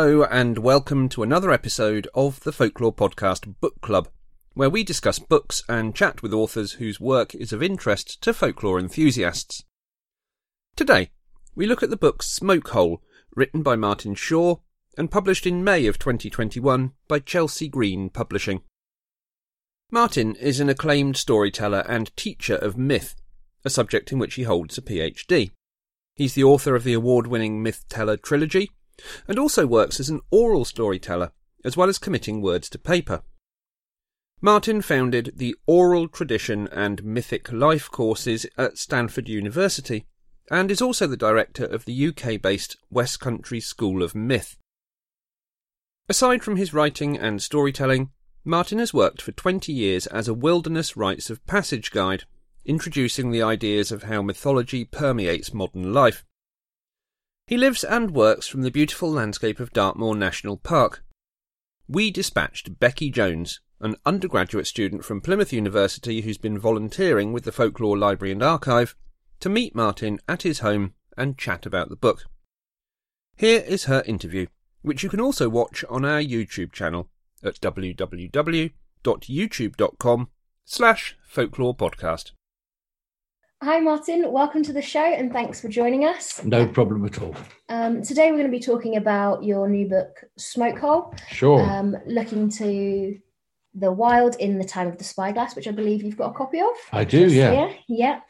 Hello, and welcome to another episode of the Folklore Podcast Book Club, where we discuss books and chat with authors whose work is of interest to folklore enthusiasts. Today, we look at the book Smoke Hole, written by Martin Shaw and published in May of 2021 by Chelsea Green Publishing. Martin is an acclaimed storyteller and teacher of myth, a subject in which he holds a PhD. He's the author of the award winning Myth Teller trilogy and also works as an oral storyteller, as well as committing words to paper. Martin founded the Oral Tradition and Mythic Life courses at Stanford University, and is also the director of the UK based West Country School of Myth. Aside from his writing and storytelling, Martin has worked for 20 years as a wilderness rites of passage guide, introducing the ideas of how mythology permeates modern life. He lives and works from the beautiful landscape of Dartmoor National Park. We dispatched Becky Jones, an undergraduate student from Plymouth University who's been volunteering with the Folklore Library and Archive, to meet Martin at his home and chat about the book. Here is her interview, which you can also watch on our YouTube channel at www.youtube.com slash folklore podcast. Hi, Martin. Welcome to the show and thanks for joining us. No problem at all. Um, today, we're going to be talking about your new book, Smoke Hole. Sure. Um, looking to the wild in the time of the spyglass, which I believe you've got a copy of. I do, yeah. Yeah. Yeah.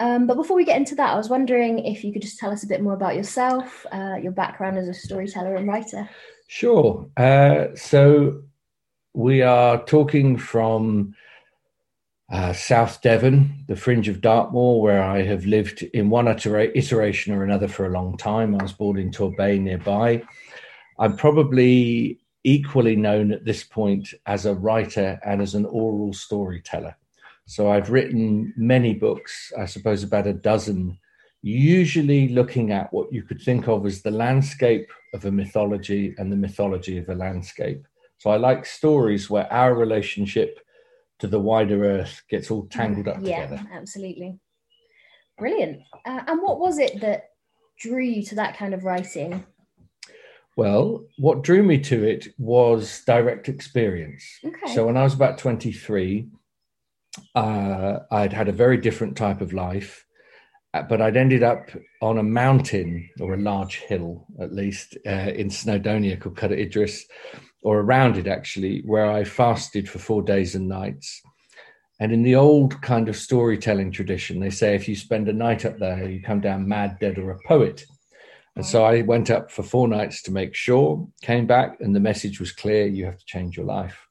Um, but before we get into that, I was wondering if you could just tell us a bit more about yourself, uh, your background as a storyteller and writer. Sure. Uh, so we are talking from uh, South Devon, the fringe of Dartmoor, where I have lived in one iteration or another for a long time. I was born in Torbay nearby. I'm probably equally known at this point as a writer and as an oral storyteller. So I've written many books, I suppose about a dozen, usually looking at what you could think of as the landscape of a mythology and the mythology of a landscape. So I like stories where our relationship to the wider earth gets all tangled up yeah, together. absolutely. Brilliant. Uh, and what was it that drew you to that kind of writing? Well, what drew me to it was direct experience. Okay. So when I was about 23, uh, I'd had a very different type of life, but I'd ended up on a mountain or a large hill, at least, uh, in Snowdonia called Cadair Idris, or around it actually, where I fasted for four days and nights. And in the old kind of storytelling tradition, they say if you spend a night up there, you come down mad, dead, or a poet. And so I went up for four nights to make sure, came back, and the message was clear you have to change your life.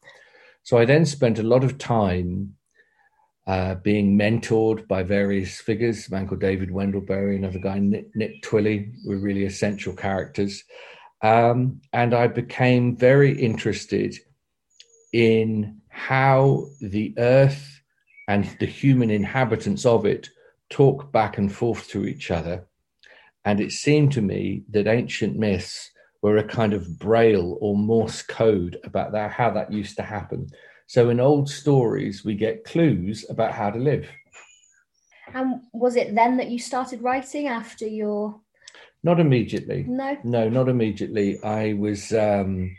So I then spent a lot of time uh, being mentored by various figures. A man called David Wendelbury, another guy, Nick, Nick Twilley, were really essential characters. Um, and I became very interested in how the earth and the human inhabitants of it talk back and forth to each other. And it seemed to me that ancient myths were a kind of braille or Morse code about that, how that used to happen. So in old stories, we get clues about how to live. And was it then that you started writing after your not immediately. No. No, not immediately. I was um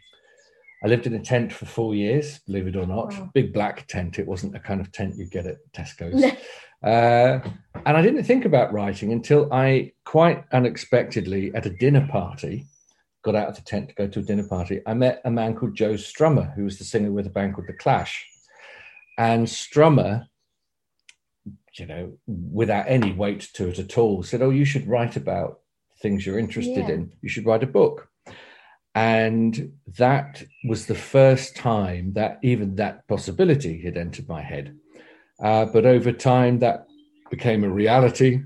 I lived in a tent for four years, believe it or not. Wow. Big black tent. It wasn't the kind of tent you get at Tesco's. uh, and I didn't think about writing until I quite unexpectedly at a dinner party got out of the tent to go to a dinner party. I met a man called Joe Strummer, who was the singer with a band called The Clash. And Strummer, you know, without any weight to it at all, said, Oh, you should write about things you're interested Yeah. in. You should write a book. And that was the first time that even that possibility had entered my head. Uh, but over time, that became a reality.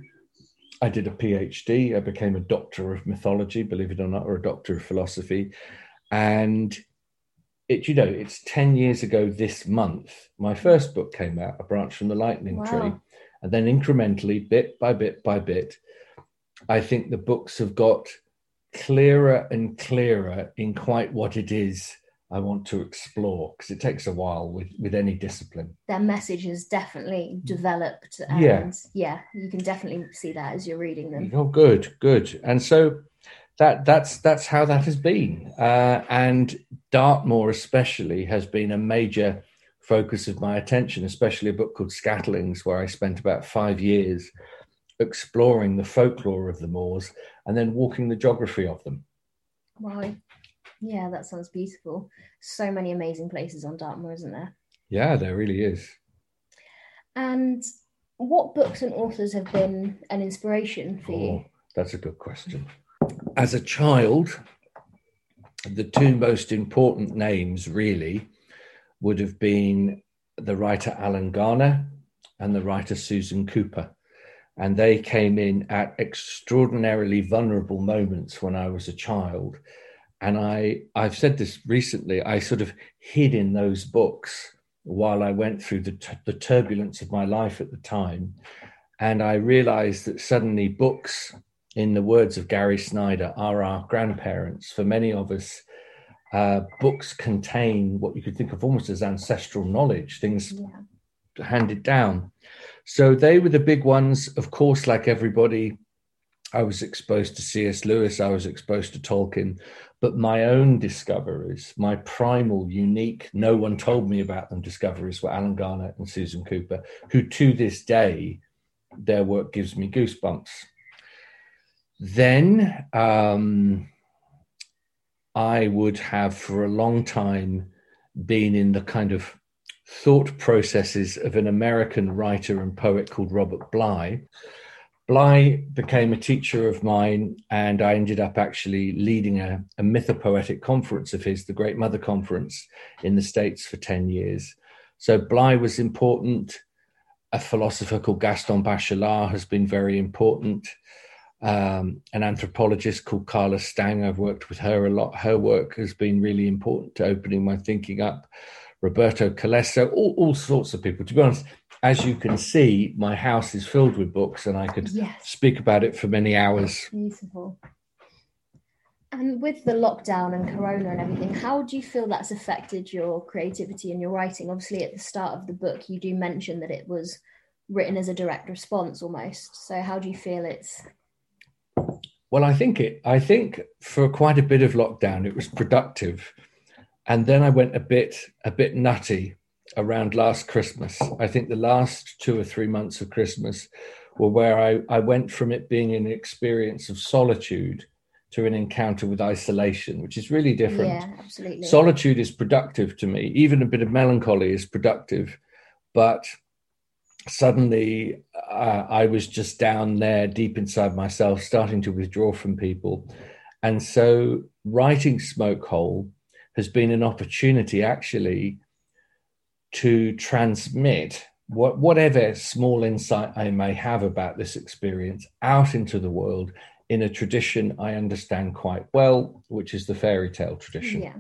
I did a PhD. I became a doctor of mythology, believe it or not, or a doctor of philosophy. And it, you know, it's 10 years ago this month, my first book came out, A Branch from the Lightning Wow. Tree. And then incrementally, bit by bit by bit, I think the books have got clearer and clearer in quite what it is I want to explore because it takes a while with, with any discipline. their message has definitely developed and Yeah. yeah you can definitely see that as you're reading them Oh, good, good. And so that that's that's how that has been, uh, and Dartmoor especially has been a major focus of my attention, especially a book called Scatterlings, where I spent about five years exploring the folklore of the moors and then walking the geography of them. Wow. Yeah, that sounds beautiful. So many amazing places on Dartmoor, isn't there? Yeah, there really is. And what books and authors have been an inspiration for you? Oh, that's a good question. As a child, the two most important names really would have been the writer Alan Garner and the writer Susan Cooper. And they came in at extraordinarily vulnerable moments when I was a child. And I, I've said this recently, I sort of hid in those books while I went through the, t- the turbulence of my life at the time. And I realized that suddenly books, in the words of Gary Snyder, are our grandparents. For many of us, uh, books contain what you could think of almost as ancestral knowledge, things yeah. handed down. So they were the big ones. Of course, like everybody, I was exposed to C.S. Lewis, I was exposed to Tolkien, but my own discoveries, my primal, unique, no one told me about them discoveries were Alan Garner and Susan Cooper, who to this day, their work gives me goosebumps. Then, um, I would have for a long time been in the kind of thought processes of an American writer and poet called Robert Bly. Bly became a teacher of mine, and I ended up actually leading a, a mythopoetic conference of his, the Great Mother Conference, in the States for 10 years. So Bly was important. A philosopher called Gaston Bachelard has been very important um, an anthropologist called Carla Stang. I've worked with her a lot. Her work has been really important to opening my thinking up. Roberto Calasso, all, all sorts of people. To be honest, as you can see, my house is filled with books, and I could yes. speak about it for many hours. Beautiful. And with the lockdown and Corona and everything, how do you feel that's affected your creativity and your writing? Obviously, at the start of the book, you do mention that it was written as a direct response almost. So, how do you feel it's well, I think it. I think for quite a bit of lockdown, it was productive, and then I went a bit a bit nutty around last Christmas. I think the last two or three months of Christmas were where I, I went from it being an experience of solitude to an encounter with isolation, which is really different. Yeah, absolutely. Solitude is productive to me. Even a bit of melancholy is productive, but suddenly uh, I was just down there deep inside myself, starting to withdraw from people. And so writing Smoke Hole has been an opportunity actually to transmit what, whatever small insight I may have about this experience out into the world in a tradition I understand quite well, which is the fairy tale tradition. Yeah.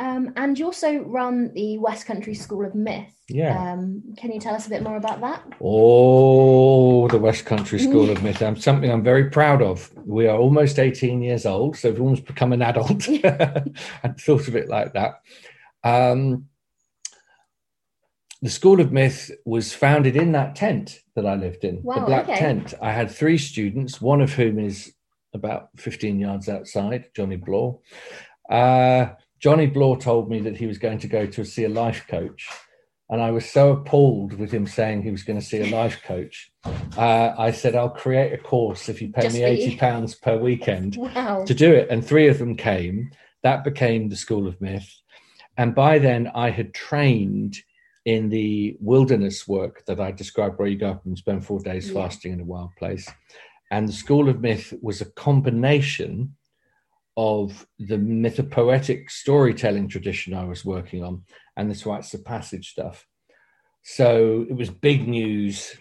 Um, and you also run the West Country School of Myth. Yeah. Um, can you tell us a bit more about that? Oh, the West Country School of Myth. I'm something I'm very proud of. We are almost 18 years old, so we've almost become an adult. I thought of it like that. Um, the School of Myth was founded in that tent that I lived in, wow, the black okay. tent. I had three students, one of whom is about 15 yards outside, Johnny Blaw. Uh, Johnny Blaw told me that he was going to go to see a life coach. And I was so appalled with him saying he was going to see a life coach. Uh, I said, I'll create a course if you pay Just me £80 per weekend wow. to do it. And three of them came. That became the School of Myth. And by then, I had trained in the wilderness work that I described, where you go up and spend four days yeah. fasting in a wild place. And the School of Myth was a combination of the mythopoetic storytelling tradition I was working on and this rites of passage stuff. So it was big news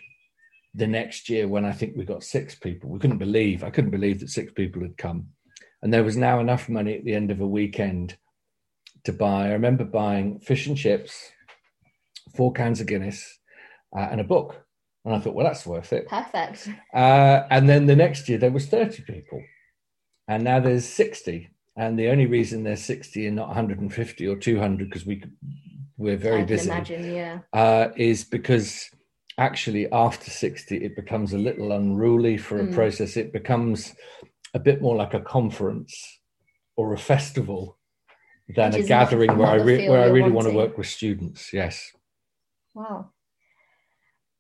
the next year when I think we got six people. We couldn't believe, I couldn't believe that six people had come. And there was now enough money at the end of a weekend to buy. I remember buying fish and chips, four cans of Guinness, uh, and a book. And I thought, well, that's worth it. Perfect. Uh, and then the next year there was 30 people and now there's 60 and the only reason there's 60 and not 150 or 200 because we we're very busy imagine, yeah. uh, is because actually after 60 it becomes a little unruly for a mm. process it becomes a bit more like a conference or a festival than Which a gathering where I re- where I really want to work with students. Yes. Wow.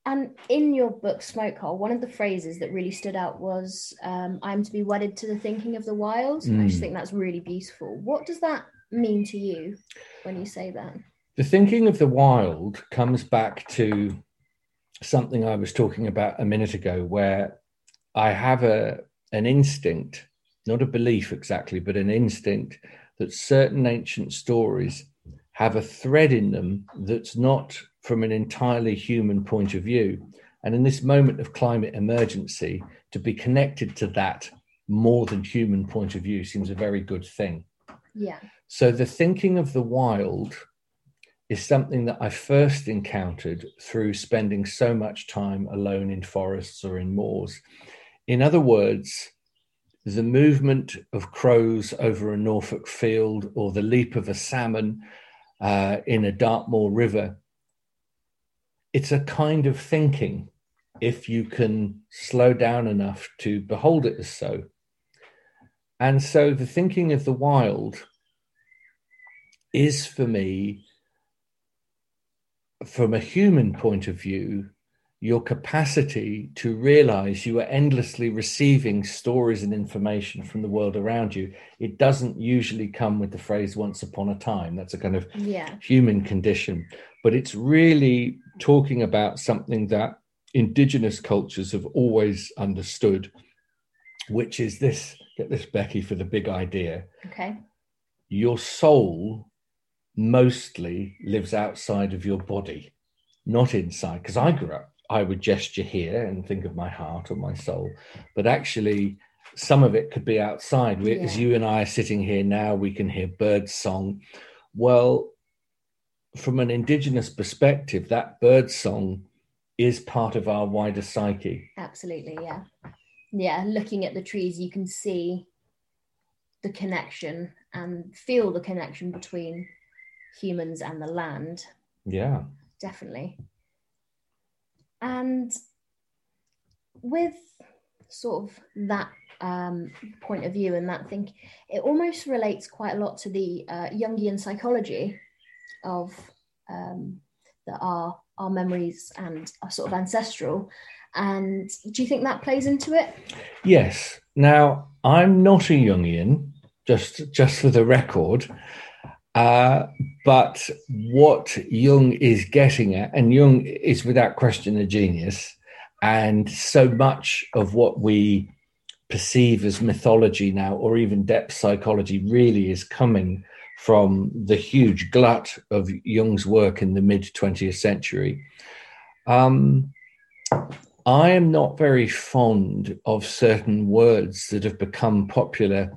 And in your book, Smoke Hole, one of the phrases that really stood out was, um, I'm to be wedded to the thinking of the wild. I just Mm. think that's really beautiful. What does that mean to you when you say that? The thinking of the wild comes back to something I was talking about a minute ago, where I have a an instinct, not a belief exactly, but an instinct that certain ancient stories have a thread in them that's not from an entirely human point of view. And in this moment of climate emergency, to be connected to that more than human point of view seems a very good thing. Yeah. So the thinking of the wild is something that I first encountered through spending so much time alone in forests or in moors. In other words, the movement of crows over a Norfolk field or the leap of a salmon uh, in a Dartmoor river, it's a kind of thinking if you can slow down enough to behold it as so. And so the thinking of the wild is for me, from a human point of view, your capacity to realize you are endlessly receiving stories and information from the world around you. It doesn't usually come with the phrase once upon a time. That's a kind of Yeah. human condition, but it's really talking about something that indigenous cultures have always understood, which is this get this, Becky, for the big idea Okay. your soul mostly lives outside of your body, not inside. Because I grew up, I would gesture here and think of my heart or my soul, but actually, some of it could be outside. We, As you and I are sitting here now, we can hear bird song. Well, from an indigenous perspective, that bird song is part of our wider psyche. Absolutely. Yeah. Yeah. Looking at the trees, you can see the connection and feel the connection between humans and the land. Yeah. definitely. And with sort of that um, point of view and that thing, it almost relates quite a lot to the uh, Jungian psychology of um, that our our memories and are sort of ancestral. And do you think that plays into it? Yes. Now, I'm not a Jungian, just just for the record. Uh, but what Jung is getting at, and Jung is without question a genius, and so much of what we perceive as mythology now, or even depth psychology, really is coming from the huge glut of Jung's work in the mid 20th century. Um, I am not very fond of certain words that have become popular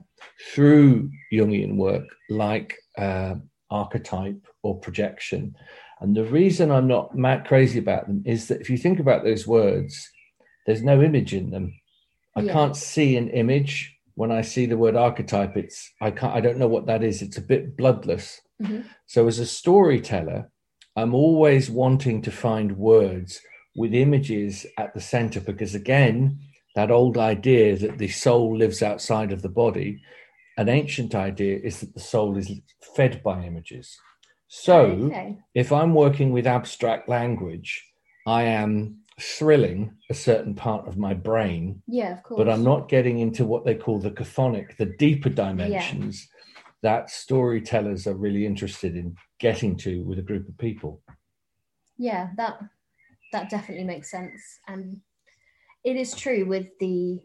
through Jungian work, like uh, archetype or projection. And the reason I'm not mad crazy about them is that if you think about those words, there's no image in them. I Yeah. can't see an image when I see the word archetype. It's I can't I don't know what that is. It's a bit bloodless. Mhm. So as a storyteller, I'm always wanting to find words with images at the center because again, that old idea that the soul lives outside of the body, an ancient idea is that the soul is fed by images. So okay. if I'm working with abstract language, I am thrilling a certain part of my brain, yeah, of course. but I'm not getting into what they call the chthonic, the deeper dimensions that storytellers are really interested in getting to with a group of people. yeah that that definitely makes sense and it is true with the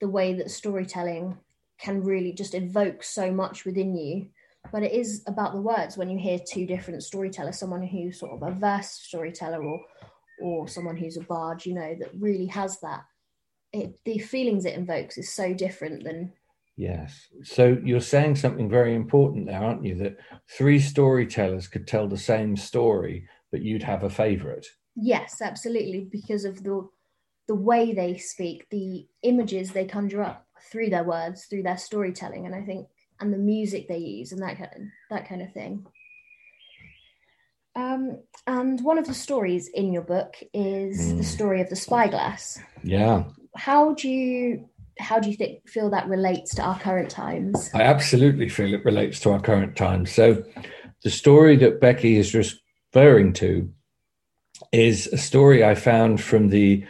the way that storytelling can really just evoke so much within you but it is about the words when you hear two different storytellers someone who's sort of a verse storyteller or or someone who's a bard you know that really has that it the feelings it invokes is so different than Yes. So you're saying something very important there, aren't you? That three storytellers could tell the same story, but you'd have a favorite. Yes, absolutely, because of the the way they speak, the images they conjure up through their words, through their storytelling, and I think and the music they use and that kind of, that kind of thing. Um, and one of the stories in your book is Mm. the story of the spyglass. Yeah. How do you how do you think feel that relates to our current times? I absolutely feel it relates to our current times. So, the story that Becky is referring to is a story I found from the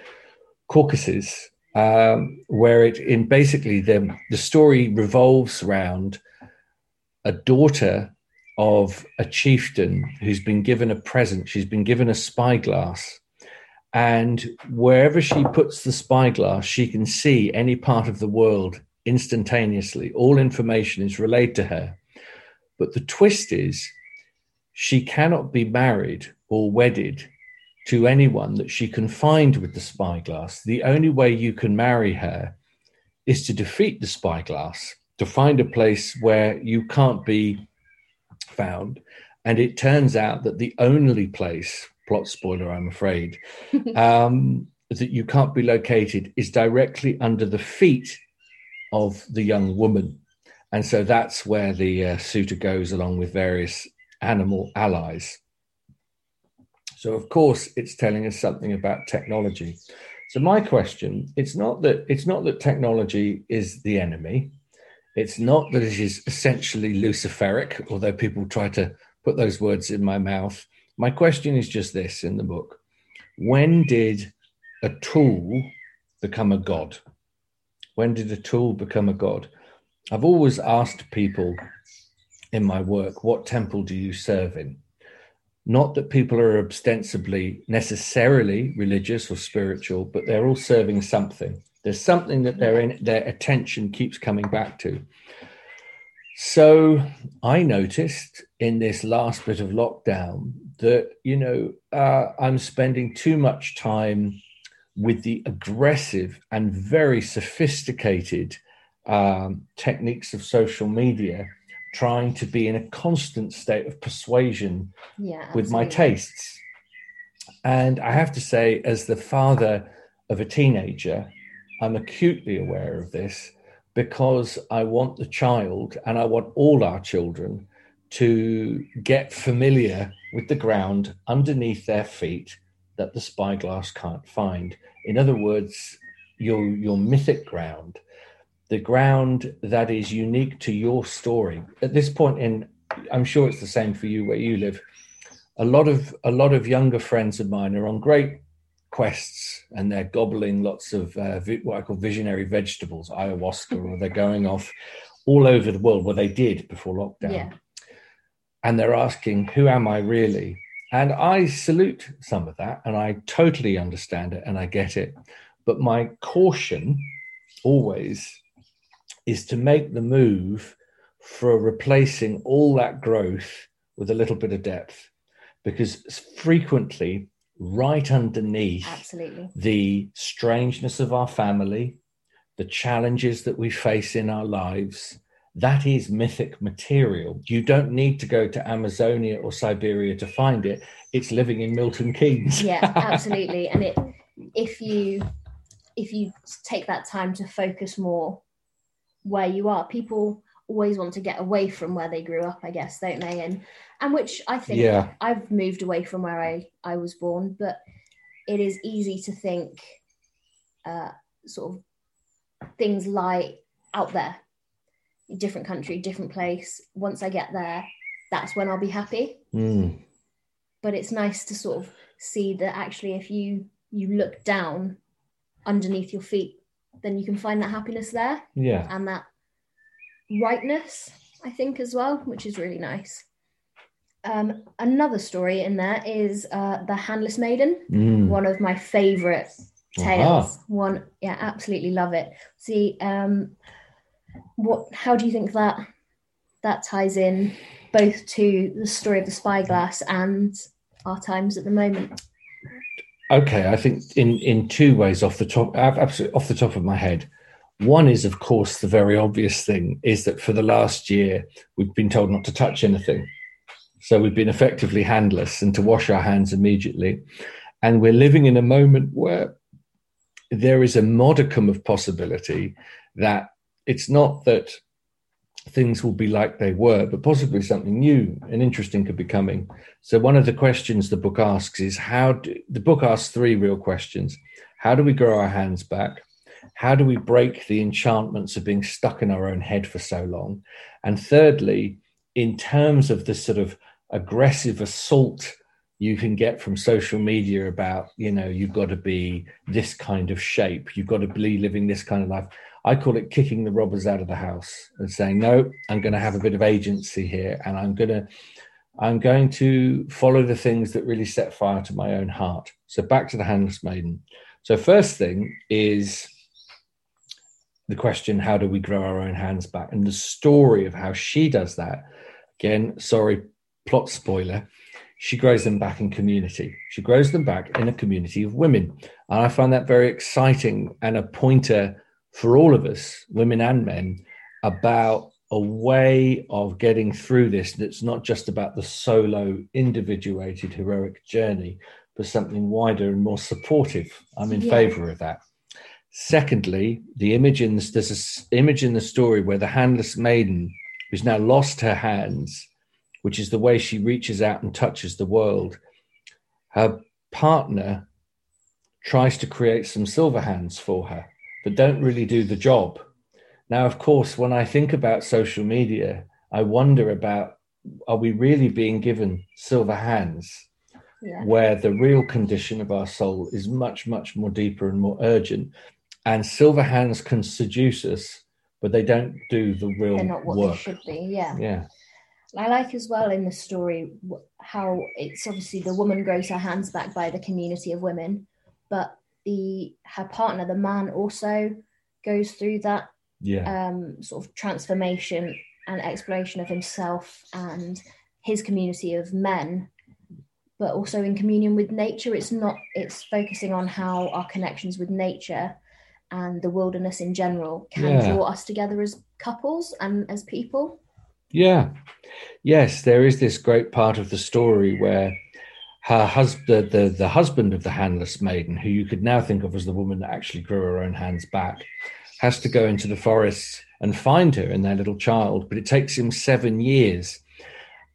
Caucasus, um, where it in basically the the story revolves around a daughter of a chieftain who's been given a present. She's been given a spyglass. And wherever she puts the spyglass, she can see any part of the world instantaneously. All information is relayed to her. But the twist is she cannot be married or wedded to anyone that she can find with the spyglass. The only way you can marry her is to defeat the spyglass, to find a place where you can't be found. And it turns out that the only place, plot spoiler, I'm afraid, um, that you can't be located is directly under the feet of the young woman. And so that's where the uh, suitor goes along with various animal allies. So, of course, it's telling us something about technology. So, my question it's not that it's not that technology is the enemy. It's not that it is essentially Luciferic, although people try to put those words in my mouth. My question is just this in the book When did a tool become a god? When did a tool become a god? I've always asked people in my work, what temple do you serve in? Not that people are ostensibly necessarily religious or spiritual, but they're all serving something. There's something that their in, their attention keeps coming back to. So I noticed in this last bit of lockdown that you know uh, I'm spending too much time with the aggressive and very sophisticated um, techniques of social media, trying to be in a constant state of persuasion Yeah. with my tastes. And I have to say, as the father of a teenager, I'm acutely aware of this because I want the child and I want all our children to get familiar with the ground underneath their feet that the spyglass can't find. In other words, your, your mythic ground, the ground that is unique to your story. At this point in, I'm sure it's the same for you where you live a lot of a lot of younger friends of mine are on great quests and they're gobbling lots of uh, what I call visionary vegetables, ayahuasca, or they're going off all over the world. Well, they did before lockdown, Yeah. and they're asking, "Who am I really?" And I salute some of that, and I totally understand it, and I get it. But my caution always is to make the move for replacing all that growth with a little bit of depth because frequently right underneath Absolutely. the strangeness of our family the challenges that we face in our lives that is mythic material you don't need to go to amazonia or siberia to find it it's living in milton keynes Yeah, absolutely. and it if you if you take that time to focus more where you are, people always want to get away from where they grew up, I guess, don't they? And and which I think yeah I've moved away from where I, I was born, but it is easy to think uh, sort of things lie out there, different country, different place. Once I get there, that's when I'll be happy. Mm. But it's nice to sort of see that actually, if you you look down underneath your feet, then you can find that happiness there yeah and that rightness, I think, as well, which is really nice. Um, another story in there is uh, the Handless Maiden, Mm. one of my favorite tales. One, yeah, absolutely love it. See, um, what? How do you think that that ties in both to the story of the spyglass and our times at the moment? Okay, I think in in two ways off the top, absolutely off the top of my head. One is, of course, the very obvious thing is that for the last year we've been told not to touch anything, so we've been effectively handless and to wash our hands immediately, and we're living in a moment where there is a modicum of possibility that it's not that things will be like they were, but possibly something new and interesting could be coming. So one of the questions the book asks is how do, the book asks three real questions. How do we grow our hands back? how do we break the enchantments of being stuck in our own head for so long? And thirdly, in terms of the sort of aggressive assault you can get from social media about, you know, you've got to be this kind of shape, you've got to be living this kind of life. I call it kicking the robbers out of the house and saying, no, I'm going to have a bit of agency here and I'm going to. I'm going to follow the things that really set fire to my own heart. So back to the handless maiden. So first thing is the question, how do we grow our own hands back? And the story of how she does that. Again, sorry, plot spoiler. She grows them back in community. She grows them back in a community of women. And I find that very exciting and a pointer for all of us, women and men, about a way of getting through this that's not just about the solo, individuated, heroic journey, but something wider and more supportive. I'm in yeah. favor of that. Secondly, the image in this, there's an image in the story where the handless maiden, who's now lost her hands, which is the way she reaches out and touches the world, her partner tries to create some silver hands for her that don't really do the job. Now, of course, when I think about social media, I wonder about are we really being given silver hands yeah. where the real condition of our soul is much, much more deeper and more urgent? And silver hands can seduce us, but they don't do the real They're not what work. they should be. Yeah. Yeah. I like as well in the story how it's obviously the woman grows her hands back by the community of women, but the her partner, the man, also goes through that yeah. um, sort of transformation and exploration of himself and his community of men, but also in communion with nature. It's not. It's focusing on how our connections with nature and the wilderness in general can yeah. draw us together as couples and as people. Yeah. Yes, there is this great part of the story where her husband, the, the husband of the handless maiden, who you could now think of as the woman that actually grew her own hands back, has to go into the forest and find her and their little child. But it takes him seven years.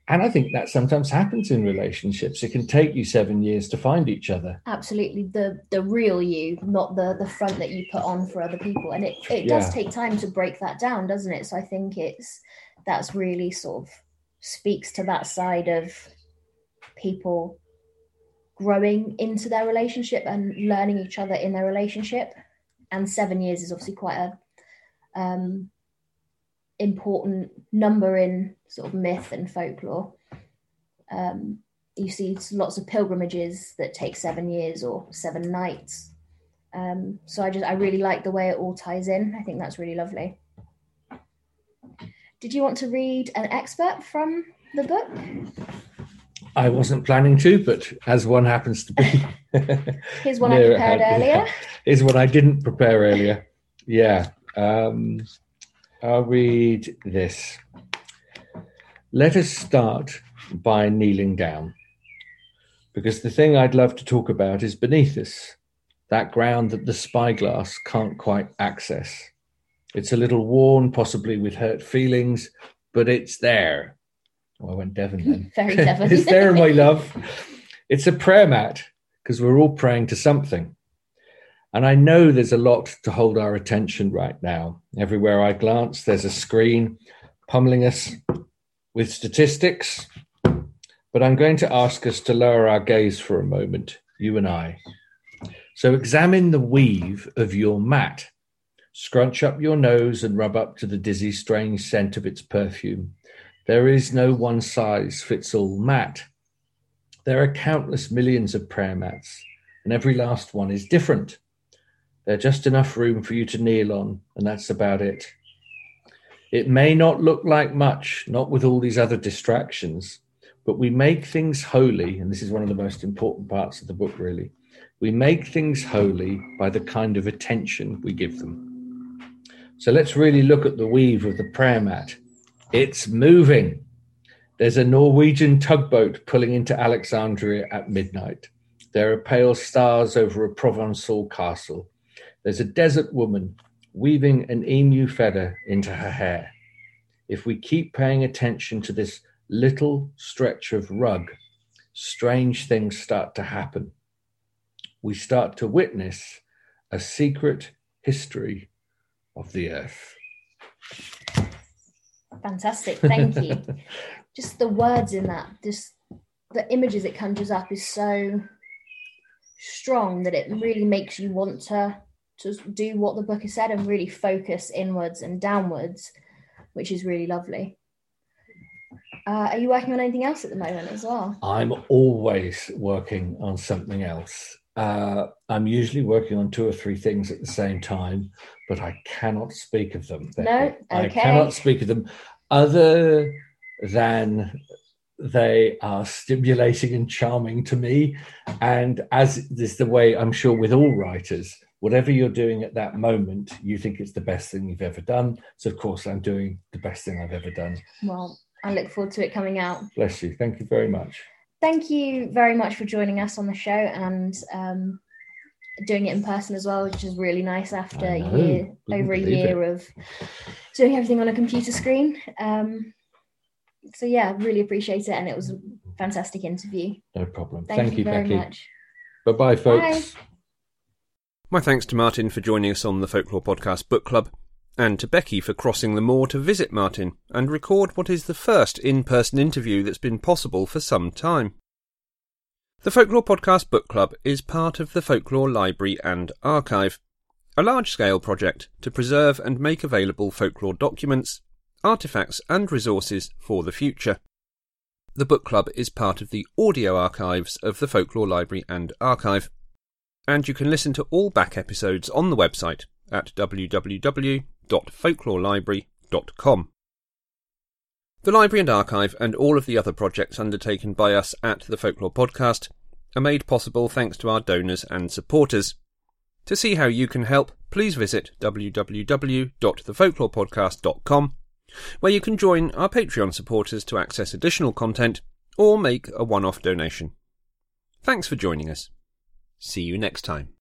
And I think that sometimes happens in relationships. It can take you seven years to find each other. Absolutely, the the real you, not the the front that you put on for other people. And it it does yeah. take time to break that down, doesn't it? So I think it's that's really sort of speaks to that side of people growing into their relationship and learning each other in their relationship. And seven years is obviously quite a um, important number in sort of myth and folklore. Um, you see lots of pilgrimages that take seven years or seven nights. Um, so I just I really like the way it all ties in. I think that's really lovely. Did you want to read an excerpt from the book? I wasn't planning to, but as one happens to be. Here's one I prepared earlier. Here's one I didn't prepare earlier. Yeah. Um, I'll read this. Let us start by kneeling down, because the thing I'd love to talk about is beneath us, that ground that the spyglass can't quite access. It's a little worn, possibly with hurt feelings, but it's there Oh, I went Devon then. Very Devon. it's there, my love. It's a prayer mat because we're all praying to something. And I know there's a lot to hold our attention right now. Everywhere I glance, there's a screen pummeling us with statistics. But I'm going to ask us to lower our gaze for a moment, you and I. So examine the weave of your mat. Scrunch up your nose and rub up to the dizzy, strange scent of its perfume. There is no one size fits all mat. There are countless millions of prayer mats, and every last one is different. There's just enough room for you to kneel on, and that's about it. It may not look like much, not with all these other distractions, but we make things holy, and this is one of the most important parts of the book, really. We make things holy by the kind of attention we give them. So let's really look at the weave of the prayer mat it's moving. There's a Norwegian tugboat pulling into Alexandria at midnight. There are pale stars over a Provençal castle. There's a desert woman weaving an emu feather into her hair. If we keep paying attention to this little stretch of rug, strange things start to happen. We start to witness a secret history of the earth. Fantastic, thank you. just the words in that, just the images it conjures up is so strong that it really makes you want to to do what the book has said and really focus inwards and downwards, which is really lovely. Uh, are you working on anything else at the moment as well? I'm always working on something else. Uh, I'm usually working on two or three things at the same time, but I cannot speak of them. No, okay. I cannot speak of them other than they are stimulating and charming to me. And as is the way I'm sure with all writers, whatever you're doing at that moment, you think it's the best thing you've ever done. So, of course, I'm doing the best thing I've ever done. Well, I look forward to it coming out. Bless you. Thank you very much. Thank you very much for joining us on the show and um, doing it in person as well, which is really nice after a year, over a year it. of doing everything on a computer screen. Um, so yeah, really appreciate it, and it was a fantastic interview. No problem. Thank, Thank you, you, very Becky. much. Bye bye, folks. Bye. My thanks to Martin for joining us on the Folklore Podcast Book Club, and to Becky for crossing the moor to visit Martin and record what is the first in person interview that's been possible for some time. The Folklore Podcast Book Club is part of the Folklore Library and Archive, a large scale project to preserve and make available folklore documents, artifacts, and resources for the future. The book club is part of the audio archives of the Folklore Library and Archive and you can listen to all back episodes on the website at www.folklorelibrary.com. The library and archive and all of the other projects undertaken by us at the Folklore Podcast are made possible thanks to our donors and supporters. To see how you can help, please visit www.thefolklorepodcast.com, where you can join our Patreon supporters to access additional content or make a one off donation. Thanks for joining us. See you next time.